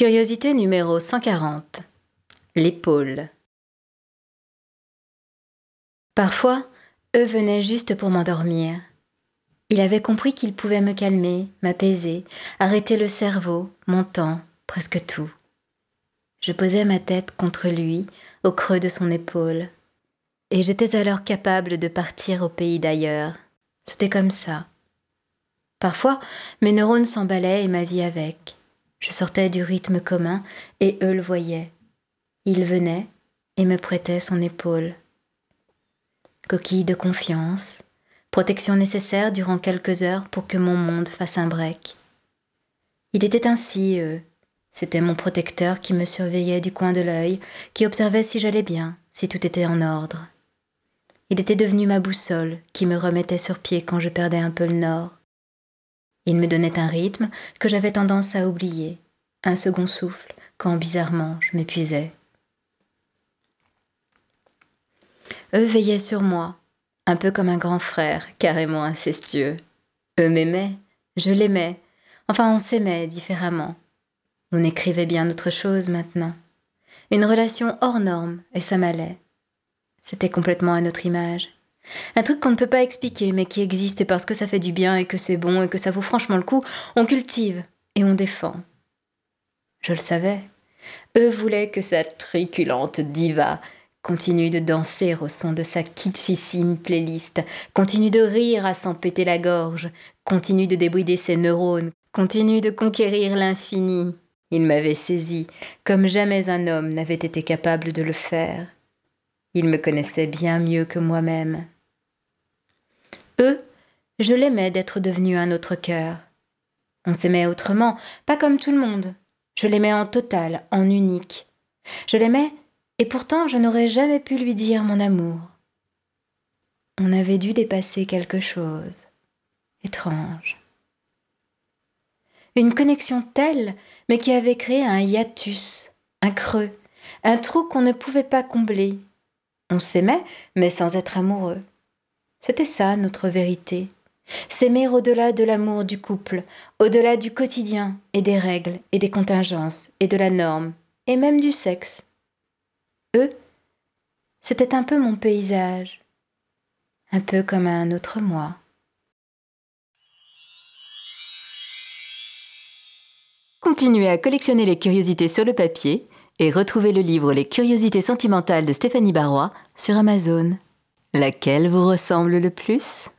Curiosité numéro 140. L'épaule. Parfois, eux venaient juste pour m'endormir. Il avait compris qu'il pouvait me calmer, m'apaiser, arrêter le cerveau, mon temps, presque tout. Je posais ma tête contre lui, au creux de son épaule. Et j'étais alors capable de partir au pays d'ailleurs. C'était comme ça. Parfois, mes neurones s'emballaient et ma vie avec. Je sortais du rythme commun et eux le voyaient. Il venait et me prêtait son épaule. Coquille de confiance, protection nécessaire durant quelques heures pour que mon monde fasse un break. Il était ainsi, eux. C'était mon protecteur qui me surveillait du coin de l'œil, qui observait si j'allais bien, si tout était en ordre. Il était devenu ma boussole qui me remettait sur pied quand je perdais un peu le nord. Il me donnait un rythme que j'avais tendance à oublier, un second souffle quand bizarrement je m'épuisais. Eux veillaient sur moi, un peu comme un grand frère, carrément incestueux. Eux m'aimaient, je l'aimais, enfin on s'aimait différemment. On écrivait bien autre chose maintenant. Une relation hors norme, et ça m'allait. C'était complètement à notre image. Un truc qu'on ne peut pas expliquer, mais qui existe parce que ça fait du bien et que c'est bon et que ça vaut franchement le coup, on cultive et on défend. Je le savais. Eux voulaient que sa triculente diva continue de danser au son de sa kitschissime playlist, continue de rire à s'en péter la gorge, continue de débrider ses neurones, continue de conquérir l'infini. Il m'avait saisi, comme jamais un homme n'avait été capable de le faire. Il me connaissait bien mieux que moi-même. Eux, je l'aimais d'être devenu un autre cœur. On s'aimait autrement, pas comme tout le monde. Je l'aimais en total, en unique. Je l'aimais, et pourtant je n'aurais jamais pu lui dire mon amour. On avait dû dépasser quelque chose. Étrange. Une connexion telle, mais qui avait créé un hiatus, un creux, un trou qu'on ne pouvait pas combler. On s'aimait, mais sans être amoureux. C'était ça notre vérité. S'aimer au-delà de l'amour du couple, au-delà du quotidien et des règles et des contingences et de la norme et même du sexe. Eux, c'était un peu mon paysage, un peu comme un autre moi. Continuez à collectionner les curiosités sur le papier et retrouvez le livre Les curiosités sentimentales de Stéphanie Barrois sur Amazon. Laquelle vous ressemble le plus?